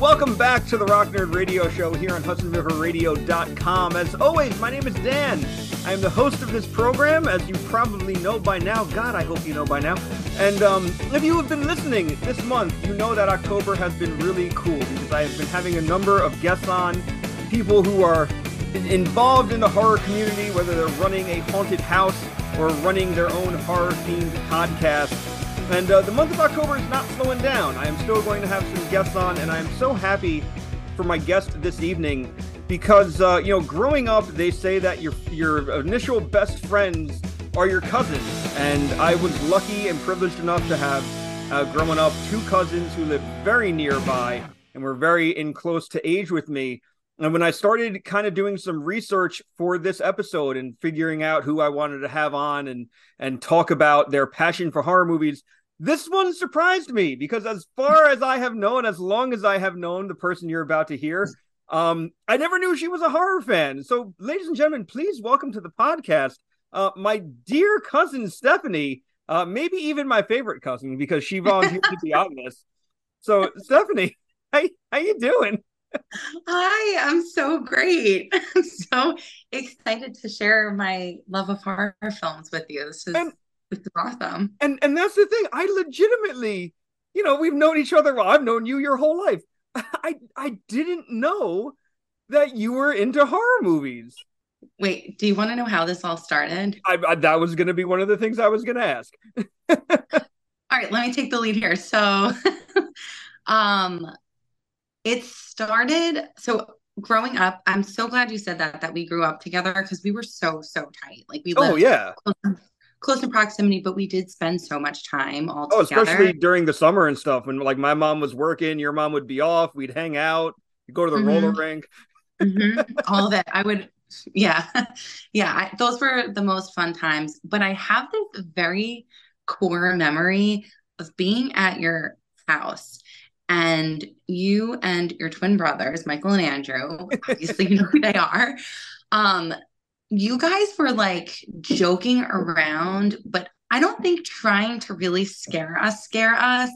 Welcome back to the Rock Nerd Radio Show here on HudsonRiverRadio.com. As always, my name is Dan. I am the host of this program, as you probably know by now. God, I hope you know by now. And um, if you have been listening this month, you know that October has been really cool because I have been having a number of guests on, people who are involved in the horror community, whether they're running a haunted house or running their own horror-themed podcast. And uh, the month of October is not slowing down. I am still going to have some guests on, and I am so happy for my guest this evening because uh, you know, growing up, they say that your your initial best friends are your cousins, and I was lucky and privileged enough to have, uh, growing up, two cousins who lived very nearby and were very in close to age with me. And when I started kind of doing some research for this episode and figuring out who I wanted to have on and and talk about their passion for horror movies, this one surprised me because as far as I have known, as long as I have known the person you're about to hear, um, I never knew she was a horror fan. So, ladies and gentlemen, please welcome to the podcast, uh, my dear cousin Stephanie. Uh, maybe even my favorite cousin because she volunteered to be on this. So, Stephanie, how how you doing? Hi, I'm so great. I'm so excited to share my love of horror films with you. This is, And- is awesome. And and that's the thing. I legitimately, you know, we've known each other. Well, I've known you your whole life. I I didn't know that you were into horror movies. Wait, do you want to know how this all started? I, I that was going to be one of the things I was going to ask. All right, let me take the lead here. So, um, it started so growing up, I'm so glad you said that that we grew up together because we were so so tight. Like we Oh lived yeah. Close, in proximity, but we did spend so much time all Oh, together. especially during the summer and stuff when like my mom was working, your mom would be off. We'd hang out, go to the Mhm. roller rink. Mhm. all of it. I would, yeah, yeah. I, those were the most fun times. But I have this very core memory of being at your house and you and your twin brothers, Michael and Andrew, obviously you know who they are. Um, you guys were like joking around, but I don't think trying to really scare us, scare us,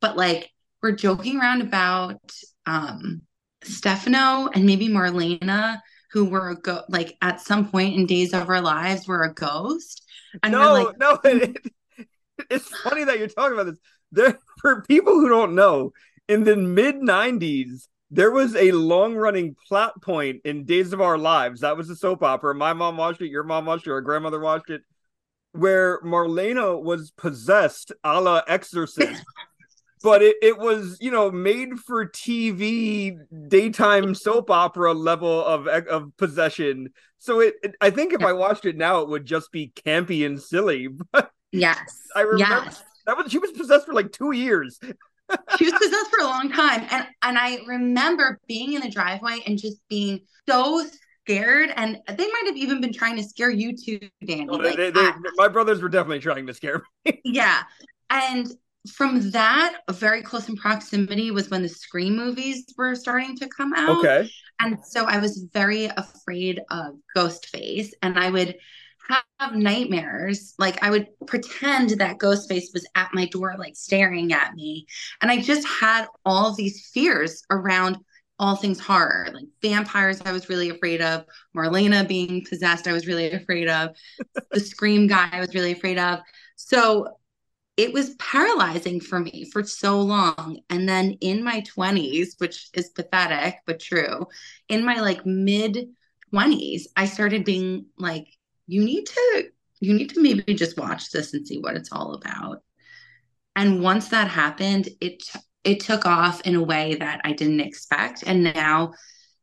but like we're joking around about um Stefano and maybe Marlena, who were a go like at some point in days of our lives were a ghost. And no, like, no, it, it's funny that you're talking about this. There, for people who don't know, in the mid '90s, there was a long-running plot point in Days of Our Lives. That was a soap opera. My mom watched it. Your mom watched it. Our grandmother watched it. Where Marlena was possessed, a la Exorcist, but it, it was you know made for TV daytime soap opera level of of possession. So it, it I think if I watched it now, it would just be campy and silly. But Yes. I remember Yes. that was she was possessed for like two years. She was possessed for a long time and and i remember being in the driveway and just being so scared and they might have even been trying to scare you too danny Oh, like, they- they- I- my brothers were definitely trying to scare me. yeah and from that very close in proximity was when the scream movies were starting to come out Okay. and so I was very afraid of Ghostface, and I would have nightmares. Like I would pretend that Ghostface was at my door, like staring at me. And I just had all these fears around all things horror, like vampires, I was really afraid of. Marlena being possessed, I was really afraid of. the Scream guy, I was really afraid of. So it was paralyzing for me for so long. And then in my 20s, which is pathetic but true, in my like mid 20s, I started being like, you need to, you need to maybe just watch this and see what it's all about. And once that happened, it it took off in a way that I didn't expect. And now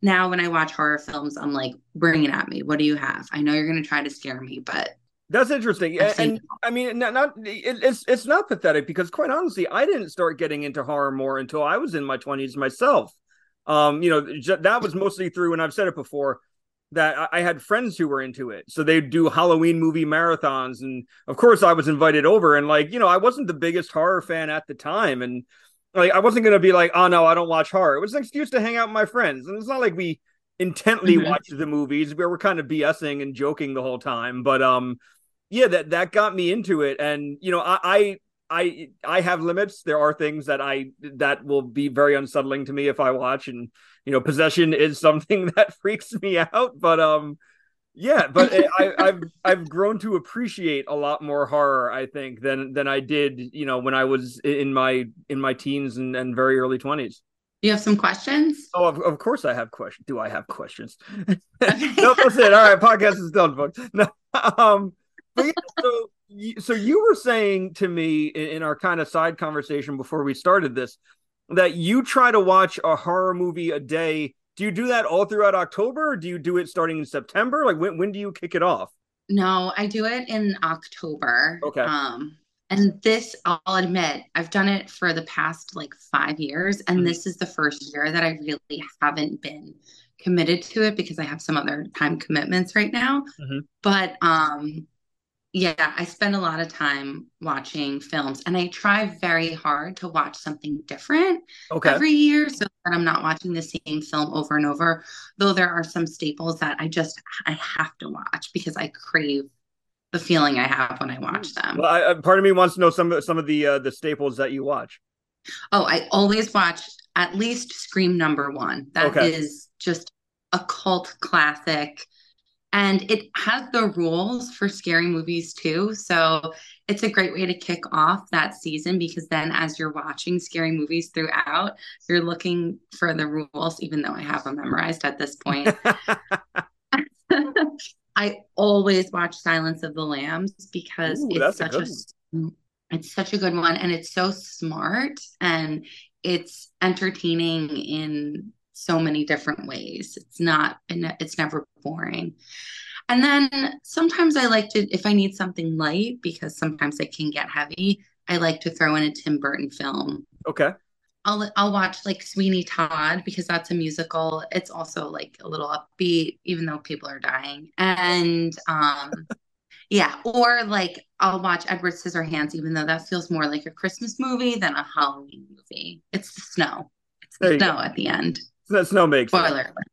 now when I watch horror films, I'm like, bring it at me. What do you have? I know you're gonna try to scare me, but That's interesting, and, and I mean, not, not it, it's it's not pathetic because quite honestly, I didn't start getting into horror more until I was in my twenties myself. Um, you know, that was mostly through, and I've said it before, that I, had friends who were into it, so they'd do Halloween movie marathons, and of course, I was invited over, and like, you know, I wasn't the biggest horror fan at the time, and like, I wasn't gonna be like, oh no, I don't watch horror. It was an excuse to hang out with my friends, and it's not like we intently Mhm. watched the movies. We were kind of BSing and joking the whole time, but um yeah that that got me into it and you know I, I i i have limits there are things that i that will be very unsettling to me if i watch and you know possession is something that freaks me out but um yeah but I, i've i've grown to appreciate a lot more horror i think than than i did you know when i was in my in my teens and, and very early 20s you have some questions? Oh, of, of course I have questions. Do I have questions? no, that's it. All right, podcast is done, folks. No, um, but yeah, so so you were saying to me in, in our kind of side conversation before we started this that you try to watch a horror movie a day. Do you do that all throughout October, or do you do it starting in September? Like when when do you kick it off? No, I do it in October. Okay. Um, and this, I'll admit, I've done it for the past like five years, and Mhm. this is the first year that I really haven't been committed to it because I have some other time commitments right now. Mhm. But um, yeah, I spend a lot of time watching films, and I try very hard to watch something different Okay. every year so that I'm not watching the same film over and over. Though there are some staples that I just I have to watch because I crave the feeling I have when I watch them. Well, I, I- part of me wants to know some of some of the uh, the staples that you watch. Oh, I always watch at least Scream number one. That is Okay. just a cult classic. And it has the rules for scary movies too. So it's a great way to kick off that season because then as you're watching scary movies throughout, you're looking for the rules, even though I have them memorized at this point. I always watch Silence of the Lambs because Ooh, it's such a a it's such a good one and it's so smart and it's entertaining in so many different ways. It's not and it's never boring. And then sometimes I like to if I need something light because sometimes it can get heavy, I like to throw in a Tim Burton film okay. I'll I'll watch like Sweeney Todd because that's a musical. It's also like a little upbeat, even though people are dying. And um yeah, or like I'll watch Edward Scissorhands, even though that feels more like a Christmas movie than a Halloween movie. It's the snow. It's the snow at the end. That snow makes. Spoiler.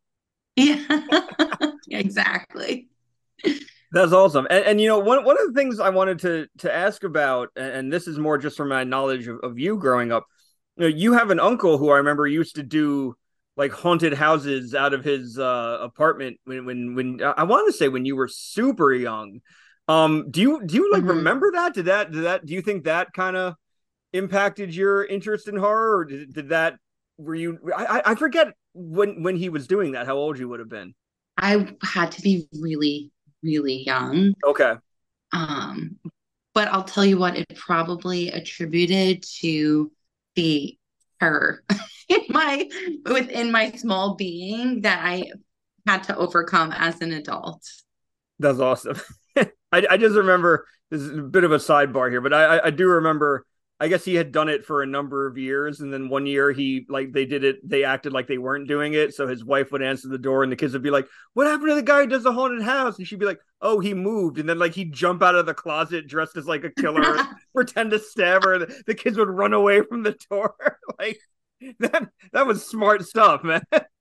Yeah. exactly. That's awesome. And, and you know, one one of the things I wanted to to ask about, and, this is more just from my knowledge of, of you growing up. You know, you have an uncle who I remember used to do like haunted houses out of his uh, apartment when when when I want to say when you were super young. Um, do you do you like Mhm. remember that? Did that did that do you think that kind of impacted your interest in horror, or did, did that were you? I- I forget when when he was doing that. How old you would have been? I had to be really, really young. Okay. Um, but I'll tell you what, it probably attributed to the terror in my within my small being that I had to overcome as an adult. That's awesome. I, I just remember this is a bit of a sidebar here, but I, I do remember. I guess he had done it for a number of years, and then one year he like they did it. They acted like they weren't doing it, so his wife would answer the door, and the kids would be like, "What happened to the guy who does the haunted house?" And she'd be like, "Oh, he moved." And then like he'd jump out of the closet dressed as like a killer, pretend to stab her. The, kids would run away from the door. like that that was smart stuff, man.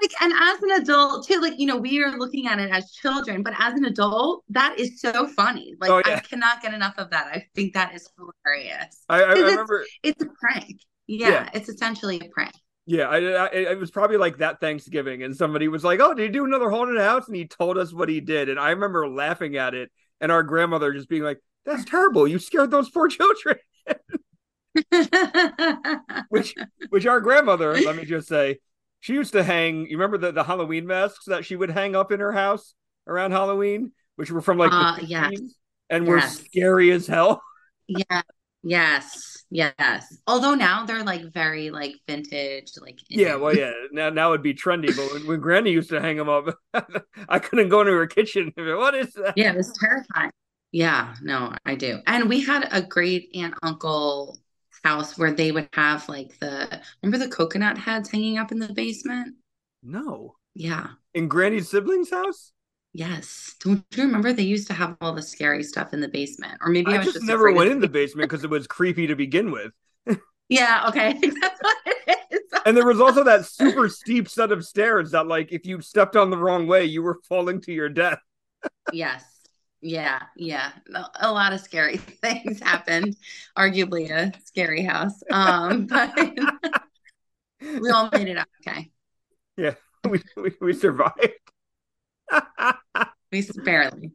like and as an adult too like you know we are looking at it as children but as an adult that is so funny like Oh, yeah. i cannot get enough of that i think that is hilarious I, I, 'Cause it's- remember. it's a prank yeah, Yeah. it's essentially a prank Yeah, I, I it was probably like that Thanksgiving, and somebody was like, "Oh, did you do another haunted house?" And he told us what he did, and I remember laughing at it, and our grandmother just being like, "That's terrible! You scared those poor children." which, which our grandmother, let me just say, she used to hang. You remember the the Halloween masks that she would hang up in her house around Halloween, which were from like Uh, the yes. 50s and were Yes. scary as hell. yeah yes yes although now they're like very like vintage like Yeah, well, yeah. Now, now it'd be trendy, but when, when Granny used to hang them up, I couldn't go into her kitchen. What is that? yeah it was terrifying yeah no i do and we had a great aunt uncle house where they would have like the remember the coconut heads hanging up in the basement No, yeah in Granny's siblings' house. Yes. Don't you remember they used to have all the scary stuff in the basement? Or maybe I, I was just just never went in the basement because it was creepy to begin with. Yeah, okay. That's what it is. And there was also that super steep set of stairs that, like, if you stepped on the wrong way, you were falling to your death. Yes. Yeah, yeah. A- lot of scary things happened. Arguably a scary house. Um, but we all made it out okay. Yeah, we, we, we survived. We barely.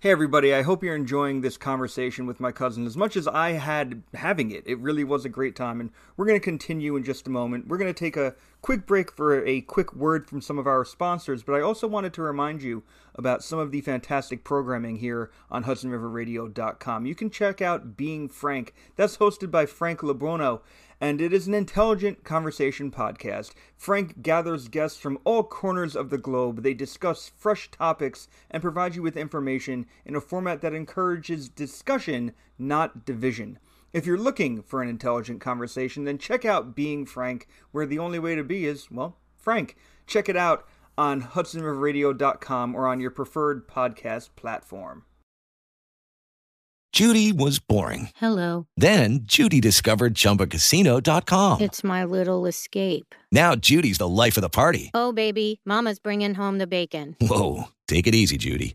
Hey, everybody, I hope you're enjoying this conversation with my cousin as much as I had having it. It really was a great time, and we're going to continue in just a moment. We're going to take a quick break for a quick word from some of our sponsors, but I also wanted to remind you about some of the fantastic programming here on HudsonRiverRadio.com. You can check out Being Frank, that's hosted by Frank Lebrono, and it is an intelligent conversation podcast. Frank gathers guests from all corners of the globe. They discuss fresh topics and provide you with information in a format that encourages discussion, not division. If you're looking for an intelligent conversation, then check out Being Frank, where the only way to be is, well, Frank. Check it out on HudsonRiverRadio.com or on your preferred podcast platform. Judy was boring. Hello. Then Judy discovered ChumbaCasino.com. It's my little escape. Now Judy's the life of the party. Oh, baby, Mama's bringing home the bacon. Whoa, take it easy, Judy.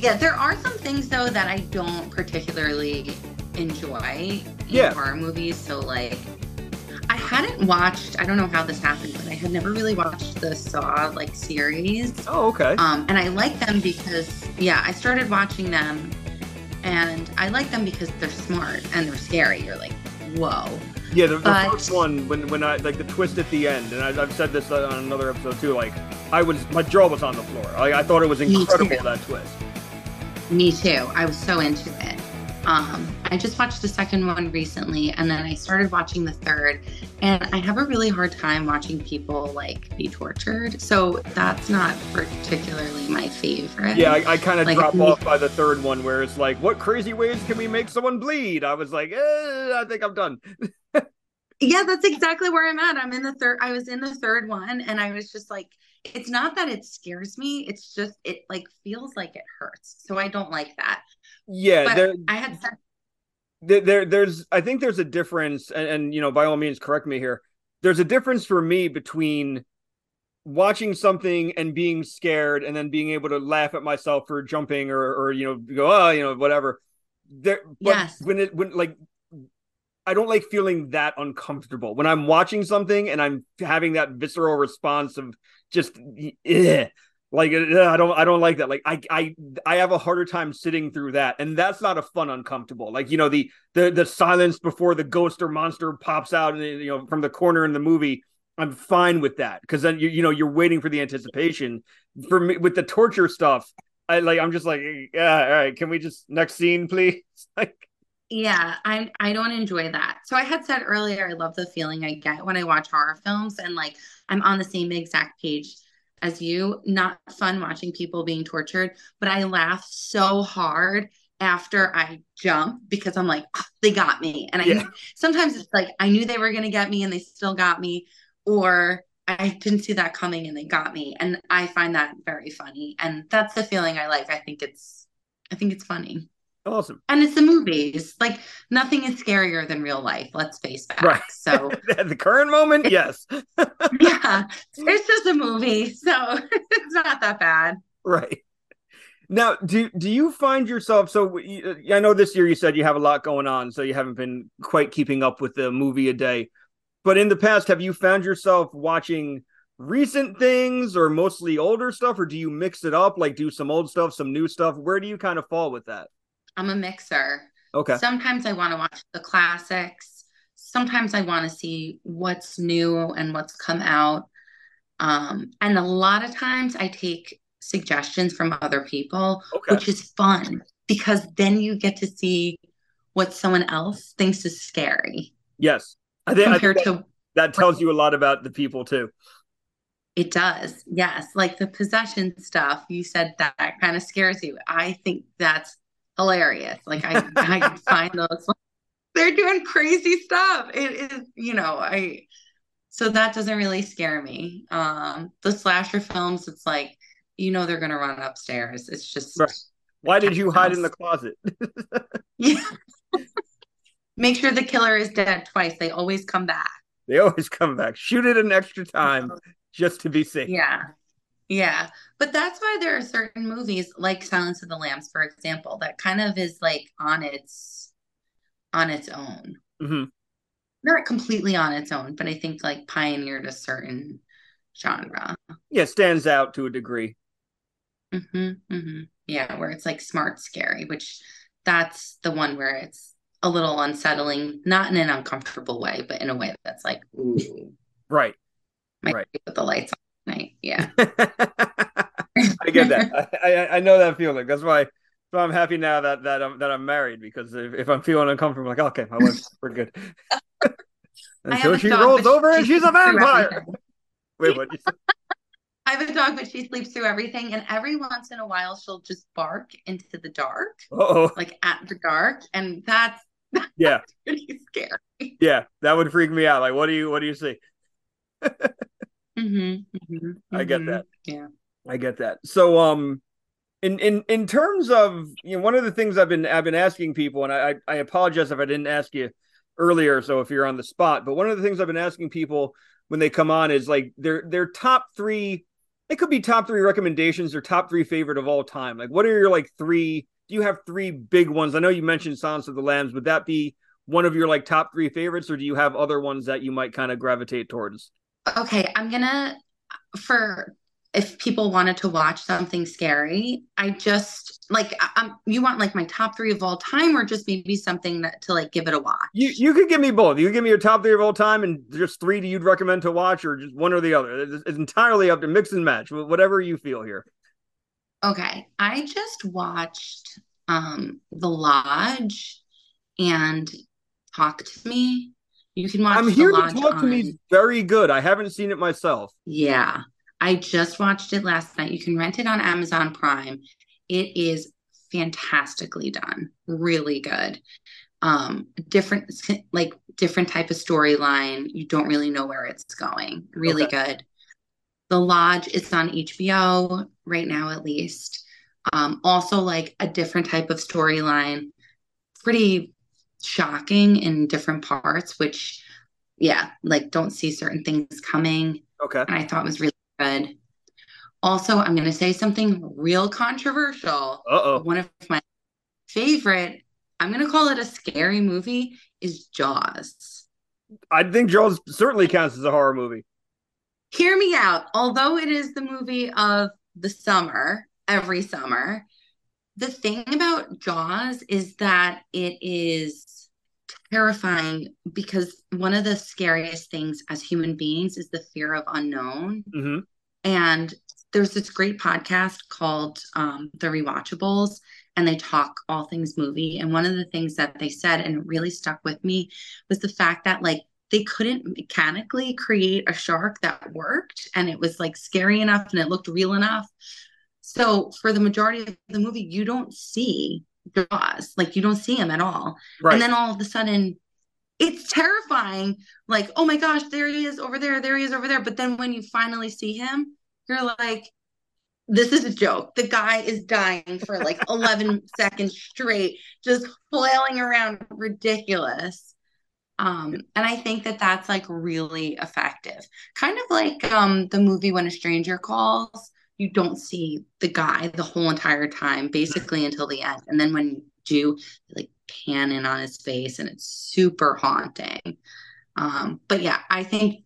Yeah, there are some things though that I don't particularly enjoy in Yeah. horror movies. So like I hadn't watched, I don't know how this happened, but I had never really watched the Saw like series. Oh, okay. Um, and I like them because, yeah, I started watching them and I like them because they're smart and they're scary. You're like, whoa. Yeah, the, the But- first one when when I like the twist at the end, and I, I've said this on another episode too. Like I was, my jaw was on the floor. Like I thought it was incredible that twist. Me too. I was so into it. Um, I just watched the second one recently and then I started watching the third. And I have a really hard time watching people like be tortured. So that's not particularly my favorite. Yeah, I, I kind of Like, drop off by the third one where it's like, what crazy ways can we make someone bleed? I was like, eh, I think I'm done. Yeah, that's exactly where I'm at. I'm in the third. I was in the third one, and I was just like, it's not that it scares me. It's just it like feels like it hurts. So I don't like that. Yeah, But there, I had said there, there there's I think there's a difference, and, and you know, by all means, correct me here. There's a difference for me between watching something and being scared, and then being able to laugh at myself for jumping or or you know go oh you know whatever. There, but Yes. when it when like I don't like feeling that uncomfortable when I'm watching something and I'm having that visceral response of just eh, like eh, I don't I don't like that. Like I I I have a harder time sitting through that, and that's not a fun uncomfortable. Like you know the the the silence before the ghost or monster pops out and you know from the corner in the movie. I'm fine with that because then you you know you're waiting for the anticipation. For me with the torture stuff, I like I'm just like yeah all right. Can we just next scene please? Like Yeah, I I don't enjoy that. So I had said earlier, I love the feeling I get when I watch horror films, and like I'm on the same exact page as you. Not fun watching people being tortured, but I laugh so hard after I jump because I'm like, "Ah, they got me. And I Yeah. sometimes it's like I knew they were gonna get me and they still got me, or I didn't see that coming and they got me. And I find that very funny. And that's the feeling I like. I think it's I think it's funny. Awesome. And it's the movies. Like nothing is scarier than real life. Let's face facts. Right. So At the current moment, yes. yeah, it's just a movie, so it's not that bad. Right. Now, do do you find yourself? So I know this year you said you have a lot going on, so you haven't been quite keeping up with the movie a day. But in the past, have you found yourself watching recent things or mostly older stuff, or do you mix it up? Like do some old stuff, some new stuff? Where do you kind of fall with that? I'm a mixer. Okay. Sometimes I want to watch the classics. Sometimes I want to see what's new and what's come out. Um, and a lot of times I take suggestions from other people, Okay. which is fun because then you get to see what someone else thinks is scary Yes, I think, I think compared that, to that tells you a lot about the people too. It does. Yes. Like the possession stuff, you said that, kind of scares you. I think that's hilarious. Like I, I find those they're doing crazy stuff. It is, you know, I so that doesn't really scare me. Um the slasher films, it's like, you know they're gonna run upstairs. It's just Right. Why did you hide in the closet? yeah. Make sure the killer is dead twice. They always come back. They always come back. Shoot it an extra time just to be safe. Yeah. Yeah. But that's why there are certain movies like Silence of the Lambs, for example, that kind of is like on its on its own. hmm Not completely on its own, but I think like pioneered a certain genre. Yeah, stands out to a degree. hmm hmm Yeah, where it's like smart scary, which that's the one where it's a little unsettling, not in an uncomfortable way, but in a way that's like, ooh, Right. Right. with the lights on tonight. Yeah. I get that. I, I I know that feeling. That's why. So I'm happy now that that I'm that I'm married because if, if I'm feeling uncomfortable, I'm like okay, my wife, we're good. Until she dog, rolls over and she's a vampire. Wait, what? I have a dog, but she sleeps through everything. And every once in a while, she'll just bark into the dark, Uh-oh. like at the dark. And that's Yeah, pretty scary. yeah, that would freak me out. Like, what do you what do you see? Mm-hmm, I get that. Yeah. I get that. So, um, in in in terms of you know, one of the things I've been I've been asking people, and I I apologize if I didn't ask you earlier. So if you're on the spot, but one of the things I've been asking people when they come on is like their their top three. It could be top three recommendations or top three favorite of all time. Like, what are your like three? Do you have three big ones? I know you mentioned Silence of the Lambs. Would that be one of your like top three favorites, or do you have other ones that you might kind of gravitate towards? Okay. I'm to, for if people wanted to watch something scary, I just like, I'm, you want like my top three of all time or just maybe something that to like give it a watch? You you could give me both. You could give me your top three of all time, and just three that you'd recommend to watch, or just one or the other. It's, it's entirely up to mix and match, whatever you feel here. Okay, I just watched um The Lodge and Talk to Me. You can watch I'm here to talk to me. Very good. I haven't seen it myself. Yeah, I just watched it last night. You can rent it on Amazon Prime. It is fantastically done. Really good. Um, different like different type of storyline. You don't really know where it's going. Really Okay. good. The Lodge is on HBO right now, at least. Um, also, like a different type of storyline, pretty shocking in different parts, which, yeah, like don't see certain things coming. Okay. And I thought was really good. Also, I'm going to say something real controversial. Oh. One of my favorite, I'm going to call it a scary movie, is Jaws. I think Jaws certainly counts as a horror movie. Hear me out. Although it is the movie of the summer, every summer, the thing about Jaws is that it is terrifying because one of the scariest things as human beings is the fear of unknown. Mm-hmm. And there's this great podcast called um, The Rewatchables, and they talk all things movie. And one of the things that they said, and it really stuck with me, was the fact that like they couldn't mechanically create a shark that worked, and it was like scary enough and it looked real enough. So for the majority of the movie, you don't see Jaws, like you don't see him at all. Right. And then all of a sudden, it's terrifying. Like, oh my gosh, there he is over there, there he is over there. But then when you finally see him, you're like, this is a joke. The guy is dying for like 11 seconds straight, just flailing around, ridiculous. Um, and I think that that's like really effective. Kind of like um, the movie When a Stranger Calls. You don't see the guy the whole entire time, basically until the end. And then when you do, like pan in on his face, and it's super haunting. Um, but yeah, I think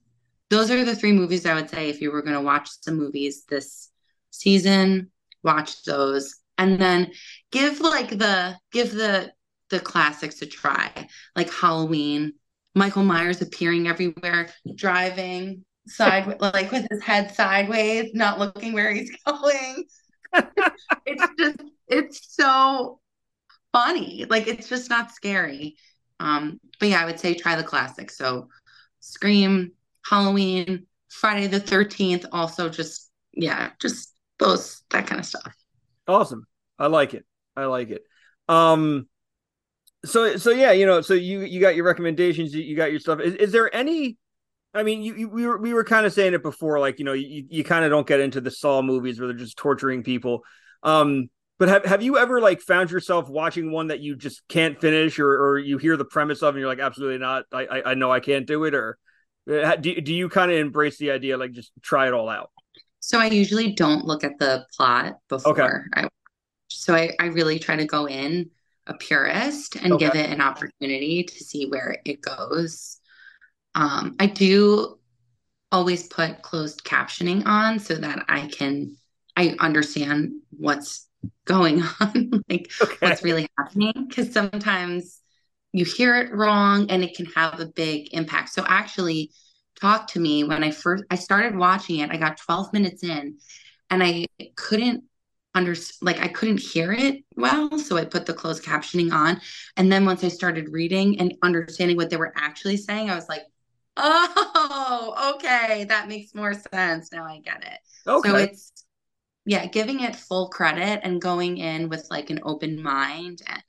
those are the three movies I would say if you were going to watch some movies this season, watch those, and then give like the give the the classics a try, like Halloween. Michael Myers appearing everywhere, driving sideways, like with his head sideways, not looking where he's going. it's just, it's so funny. Like it's just not scary. Um, but yeah, I would say try the classics. So Scream, Halloween, Friday the 13th, also just, yeah, just those, that kind of stuff. Awesome. I like it. I like it. Um, so so yeah, you know, so you you got your recommendations, you, you got your stuff. Is, is there any? I mean, you, you we were we were kind of saying it before, like you know, you, you kind of don't get into the Saw movies where they're just torturing people. Um, but have have you ever like found yourself watching one that you just can't finish, or or you hear the premise of and you're like, absolutely not. I I, I know I can't do it, or uh, do do you kind of embrace the idea like just try it all out? So I usually don't look at the plot before I so I, I really try to go in a purist and Okay. give it an opportunity to see where it goes. Um, I do always put closed captioning on so that I can I understand what's going on, like what's really happening. Because sometimes you hear it wrong and it can have a big impact. So actually talk to me when I first I started watching it. I got 12 minutes in and I couldn't under like I couldn't hear it well, so I put the closed captioning on. And then once I started reading and understanding what they were actually saying, I was like, "Oh, okay, that makes more sense. Now I get it." Okay. So it's yeah, giving it full credit and going in with like an open mind. And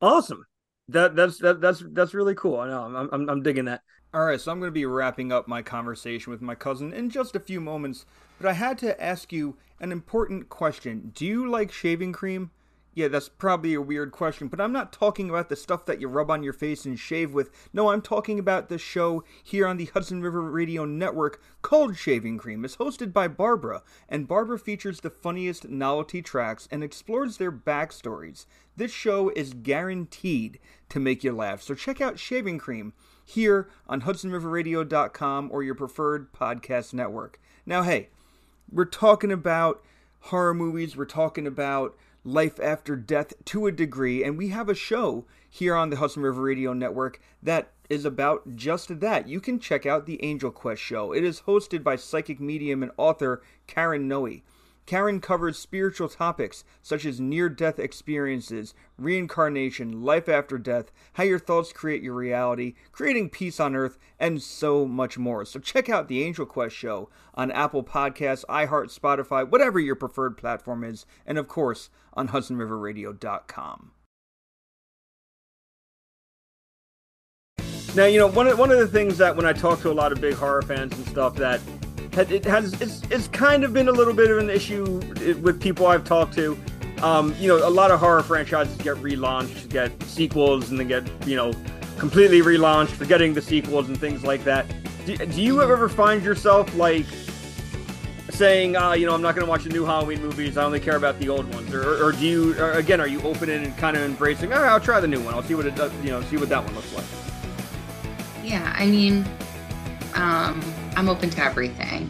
Awesome. That that's that, that's that's really cool. I know. I'm I'm, I'm digging that. All right, so I'm going to be wrapping up my conversation with my cousin in just a few moments, but I had to ask you an important question. Do you like shaving cream? Yeah, that's probably a weird question, but I'm not talking about the stuff that you rub on your face and shave with. No, I'm talking about the show here on the Hudson River Radio Network called Shaving Cream. It's hosted by Barbara, and Barbara features the funniest novelty tracks and explores their backstories. This show is guaranteed to make you laugh, so check out Shaving Cream here on HudsonRiverRadio.com or your preferred podcast network. Now, hey, we're talking about horror movies, we're talking about life after death to a degree, and we have a show here on the Hudson River Radio Network that is about just that. You can check out the Angel Quest show. It is hosted by psychic medium and author Karen Noe. Karen covers spiritual topics such as near death experiences, reincarnation, life after death, how your thoughts create your reality, creating peace on earth, and so much more. So check out the Angel Quest show on Apple Podcasts, iHeart, Spotify, whatever your preferred platform is, and of course on HudsonRiverRadio.com. Now, you know, one of, one of the things that when I talk to a lot of big horror fans and stuff that it has it's, it's kind of been a little bit of an issue with people I've talked to. Um, you know, a lot of horror franchises get relaunched, get sequels, and then get you know completely relaunched, forgetting the sequels and things like that. Do, do you ever find yourself like saying, uh, you know, I'm not going to watch the new Halloween movies. I only care about the old ones, or, or do you, or again, are you open and kind of embracing? Oh, I'll try the new one. I'll see what it does. You know, see what that one looks like. Yeah, I mean, um, I'm open to everything.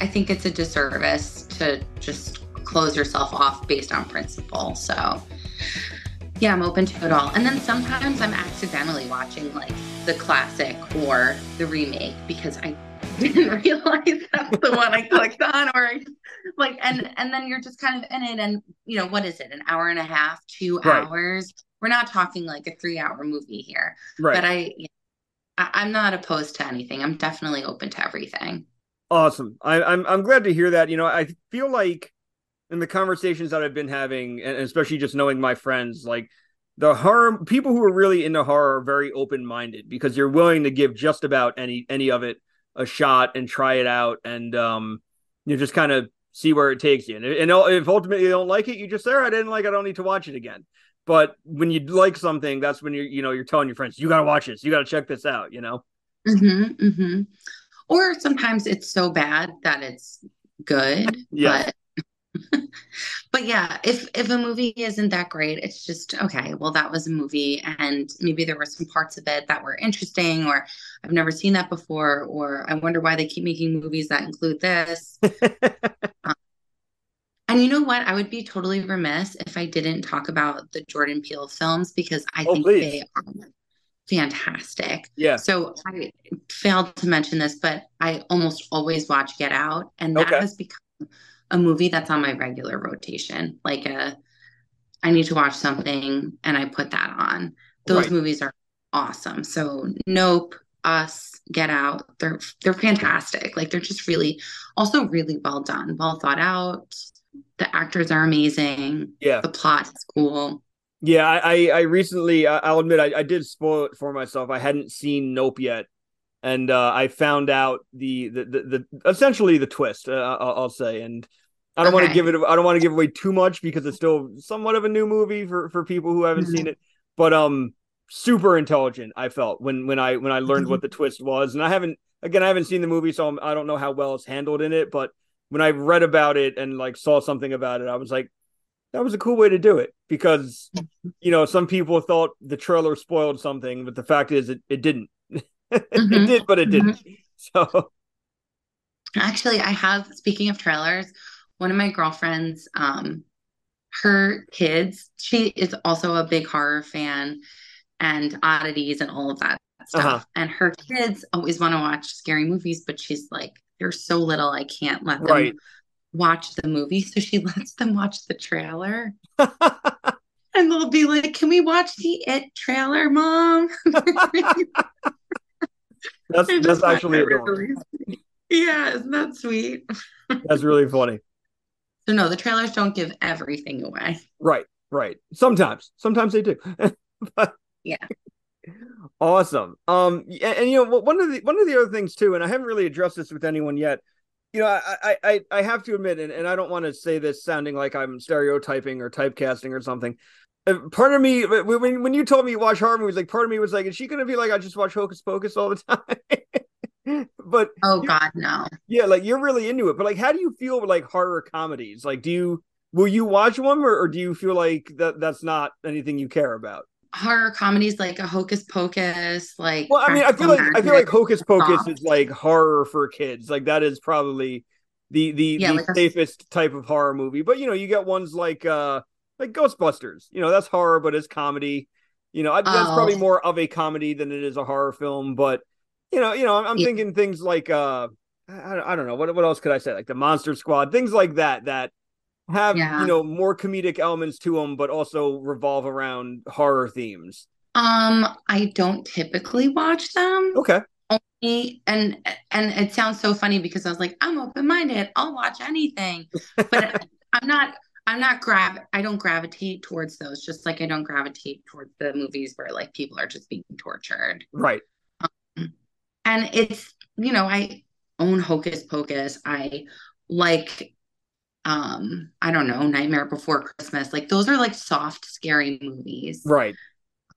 I think it's a disservice to just close yourself off based on principle. So, yeah, I'm open to it all. And then sometimes I'm accidentally watching like the classic or the remake because I didn't realize that's the one I clicked on or like and and then you're just kind of in it and you know what is it an hour and a half two Right. hours we're not talking like a three hour movie here Right. but I, I I'm not opposed to anything I'm definitely open to everything Awesome. I, I'm I'm glad to hear that. You know, I feel like in the conversations that I've been having, and especially just knowing my friends, like the horror people who are really into horror are very open minded because you're willing to give just about any any of it a shot and try it out, and um, you just kind of see where it takes you. And, and if ultimately you don't like it, you just say, "All right, I didn't like. it, I don't need to watch it again." But when you like something, that's when you're you know you're telling your friends, "You got to watch this. You got to check this out." You know. hmm hmm or sometimes it's so bad that it's good Yeah. but but yeah if if a movie isn't that great it's just okay well that was a movie and maybe there were some parts of it that were interesting or i've never seen that before or i wonder why they keep making movies that include this Um, and you know what i would be totally remiss if i didn't talk about the jordan peele films because i Oh, think please. they are fantastic Yeah. so I failed to mention this, but I almost always watch Get Out, and that Okay. has become a movie that's on my regular rotation. Like a, I need to watch something, and I put that on. Those Right. movies are awesome. So Nope, Us, Get Out, they're they're fantastic. Like they're just really, also really well done, well thought out. The actors are amazing. Yeah. The plot is cool. Yeah, I I, I recently I'll admit I, I did spoil it for myself. I hadn't seen Nope yet, and uh, I found out the the, the the essentially the twist. Uh, I'll, say, and I don't want to give it. I don't want to give away too much because it's still somewhat of a new movie for for people who haven't seen it. But um, super intelligent. I felt when when I when I learned what the twist was, and I haven't again I haven't seen the movie, so I'm, I don't know how well it's handled in it. But when I read about it and like saw something about it, I was like, that was a cool way to do it because you know some people thought the trailer spoiled something but the fact is it, it didn't it Mhm. did but it didn't so Actually, I have, speaking of trailers, one of my girlfriends, um, her kids, she is also a big horror fan and oddities and all of that stuff. Uh-huh. And her kids always want to watch scary movies, but she's like, they're so little, I can't let them Right. watch the movie. So she lets them watch the trailer. and they'll be like, Can we watch the It trailer, mom? that's that's actually really. Yeah, isn't that sweet? that's really funny So no, the trailers don't give everything away. right right sometimes sometimes they do but Yeah. Awesome. Um and, and you know one of the one of the other things too and i haven't really addressed this with anyone yet you know i i i, have to admit and, and i don't want to say this sounding like i'm stereotyping or typecasting or something Uh, part of me when when you told me you watch horror movies like part of me was like is she gonna be like i just watch hocus pocus all the time? But Oh God, no. yeah like you're really into it but like how do you feel with like horror comedies? Like do you will you watch one, or, or do you feel like that that's not anything you care about Horror comedies like a Hocus Pocus, like Well, I mean, I feel like I feel like Hocus Pocus is like horror for kids. Like that is probably the the, Yeah, the like a- safest type of horror movie. But you know, you get ones like uh like Ghostbusters. You know, that's horror, but it's comedy. You know, I, that's Oh. probably more of a comedy than it is a horror film. But you know, you know, I'm, I'm Yeah. thinking things like uh I, I don't know what what else could I say like the Monster Squad, things like that that have Yeah. you know more comedic elements to them, but also revolve around horror themes. Um, I don't typically watch them. Okay. Only, and and it sounds so funny because I was like, I'm open-minded. I'll watch anything. But I'm not I'm not grav I don't gravitate towards those, just like I don't gravitate towards the movies where like people are just being tortured. Right. And it's, you know, I own Hocus Pocus. I like um I don't know, Nightmare Before Christmas. Like those are like soft scary movies. Right.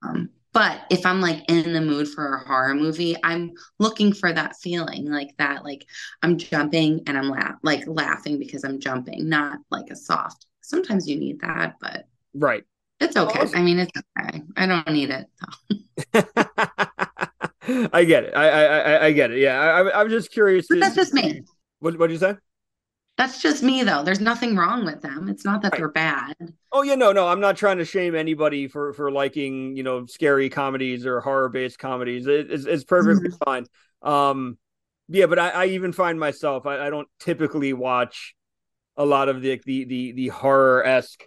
Um but if I'm like in the mood for a horror movie, I'm looking for that feeling like that like I'm jumping and I'm laugh like laughing because I'm jumping, not like a soft. Sometimes you need that, but Right. it's okay. Awesome. I mean, it's okay. I don't need it. I get it. I I I, I get it. Yeah. I I- I'm just curious. But that's just me. What what did you say? That's just me though. There's nothing wrong with them. It's not that they're bad. Oh yeah, no, no. I'm not trying to shame anybody for for liking you know scary comedies or horror based comedies. It, it's it's perfectly fine. Um, yeah, but I, I even find myself I, I don't typically watch a lot of the the the the horror esque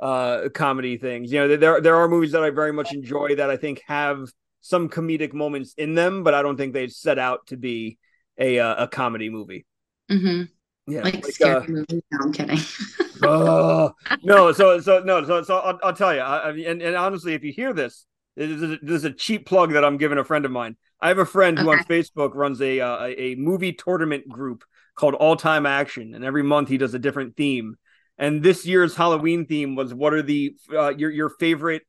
uh comedy things. You know, there there are movies that I very much enjoy that I think have some comedic moments in them, but I don't think they set out to be a uh, a comedy movie. hmm Yeah, Like, like, scary uh, movie. No, I'm kidding. oh no so so no so so i'll, I'll tell you I, I mean, and, and honestly if you hear this this is, a, this is a cheap plug that i'm giving a friend of mine. I have a friend who on facebook runs a, uh, a a movie tournament group called all time action and every month he does a different theme. And this year's halloween theme was what are the uh, your your favorite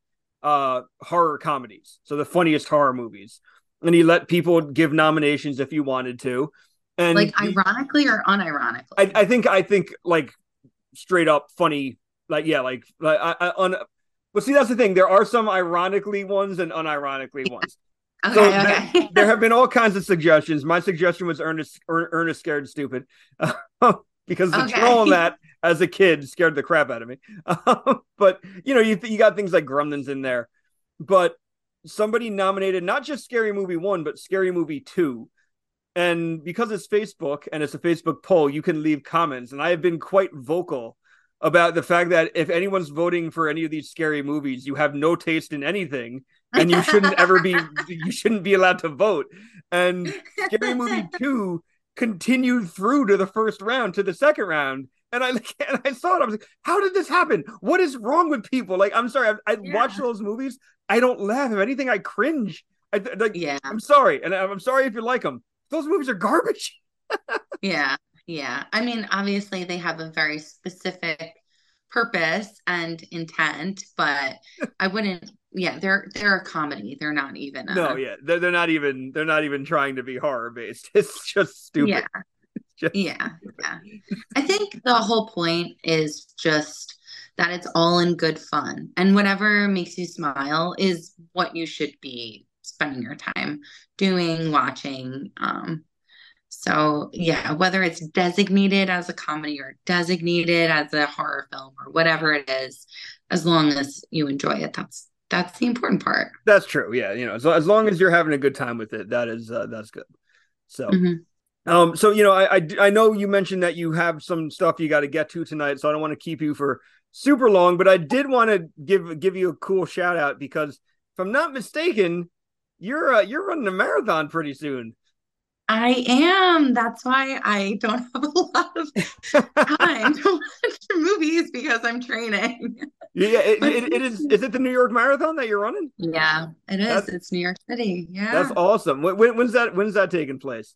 uh horror comedies? So the funniest horror movies. And he let people give nominations if you wanted to and like ironically or unironically. I, I think I think like straight up funny like yeah like like I, I on but see that's the thing. There are some ironically ones and unironically ones. Okay, so okay. there, there have been all kinds of suggestions. My suggestion was Ernest Er- Ernest scared stupid because the Okay. troll on that as a kid scared the crap out of me. But you know you you got things like Gremlins in there. But somebody nominated not just Scary Movie 1 but Scary Movie 2 and because it's Facebook and it's a Facebook poll, you can leave comments. And I have been quite vocal about the fact that if anyone's voting for any of these scary movies, you have no taste in anything, and you shouldn't ever be you shouldn't be allowed to vote. And Scary Movie Two continued through to the first round to the second round. And I and I saw it. I was like, "How did this happen? What is wrong with people?" Like, I'm sorry. I, I watch those movies. I don't laugh. If anything, I cringe. I, like, yeah. I'm sorry, and I'm sorry if you like them. Those movies are garbage. Yeah, yeah. I mean, obviously they have a very specific purpose and intent, but I wouldn't. Yeah, they're they're a comedy. They're not even. A, No, yeah, they're, they're not even they're not even trying to be horror based. It's just stupid. Yeah. Yeah, yeah. I think the whole point is just that it's all in good fun, and whatever makes you smile is what you should be spending your time doing, watching. Um, so yeah, whether it's designated as a comedy or designated as a horror film or whatever it is, as long as you enjoy it, that's that's the important part. That's true. Yeah, you know, as, as long as you're having a good time with it, that is uh, that's good. So, Mhm. um, so you know, I, I I know you mentioned that you have some stuff you got to get to tonight, so I don't want to keep you for super long, but I did want to give give you a cool shout out because if I'm not mistaken, you're uh, you're running a marathon pretty soon. I am. That's why I don't have a lot of time to watch movies because I'm training. Yeah, it, it, it is. Is it the New York Marathon that you're running? Yeah, it is. That's- it's New York City. Yeah. That's awesome. When, when- when's that? When's that taking place?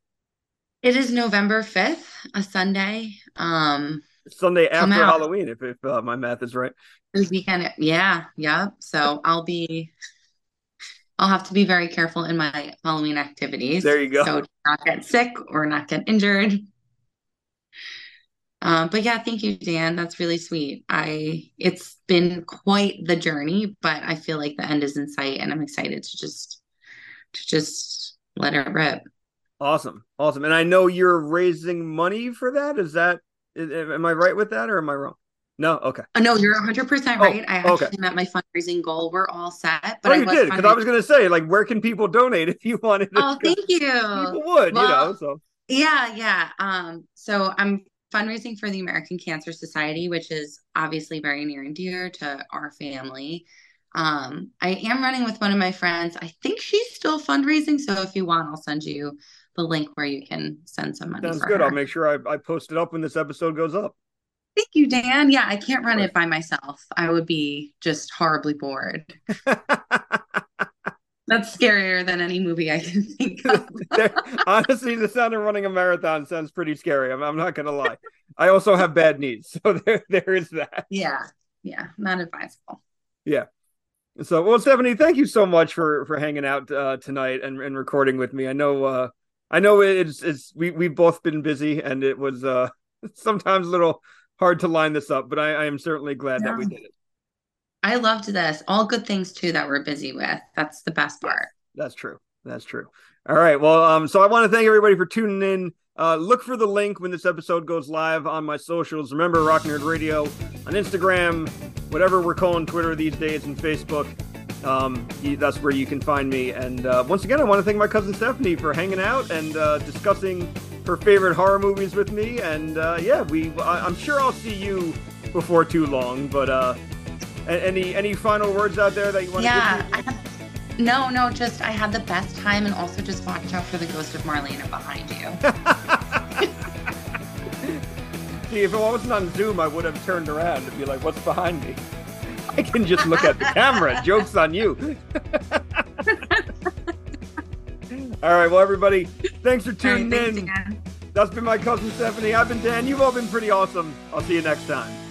It is November 5th, a Sunday. Um, Sunday after. Halloween, if, if uh, my math is right. this weekend. Yeah, yeah. So I'll be, I'll have to be very careful in my Halloween activities. There you go. So not get sick or not get injured. Um, but yeah, thank you, Dan. That's really sweet. I it's been quite the journey, but I feel like the end is in sight, and I'm excited to just to just let it rip. Awesome, awesome. And I know you're raising money for that. Is that Am I right with that, or am I wrong? No. Okay. Uh, no, you're 100% Oh, right. I actually okay. met my fundraising goal. We're all set. But oh, I you was did because I was going to say, like, where can people donate if you wanted? To, Oh, thank you. People would, you know. So Yeah, yeah. Um, so I'm fundraising for the American Cancer Society, which is obviously very near and dear to our family. Um, I am running with one of my friends. I think she's still fundraising. So if you want, I'll send you the link where you can send some money sounds good. her. I'll make sure I, I post it up when this episode goes up. Thank you, Dan. Yeah, I can't run it by myself. I would be just horribly bored. That's scarier than any movie I can think of. Honestly, the sound of running a marathon sounds pretty scary. I'm, I'm not gonna lie. I also have bad knees, so there there is that. yeah, yeah, not advisable. Yeah. So, well, Stephanie, thank you so much for for hanging out uh, tonight and, and recording with me. I know, uh, I know it's it's we we've both been busy, and it was uh, sometimes a little hard to line this up, but I, I am certainly glad that we did it. I loved this. All good things too that we're busy with. That's the best part. That's true. That's true. All right. Well, um, so I want to thank everybody for tuning in. Uh, look for the link when this episode goes live on my socials. Remember, Rock Nerd Radio on Instagram, whatever we're calling Twitter these days, and Facebook. Um, that's where you can find me. And uh, once again, I want to thank my cousin Stephanie for hanging out and uh, discussing her favorite horror movies with me. And uh, yeah, we. I, I'm sure I'll see you before too long. But uh, any any final words out there that you want to Yeah. give? I no, no, just I had the best time and also just watch out for the ghost of Marlena behind you. See, if it wasn't on Zoom, I would have turned around and be like, "What's behind me?" I can just look at the camera. Joke's on you. All right, well, everybody, thanks for tuning thanks in. That's been my cousin Stephanie. I've been Dan. You've all been pretty awesome. I'll see you next time.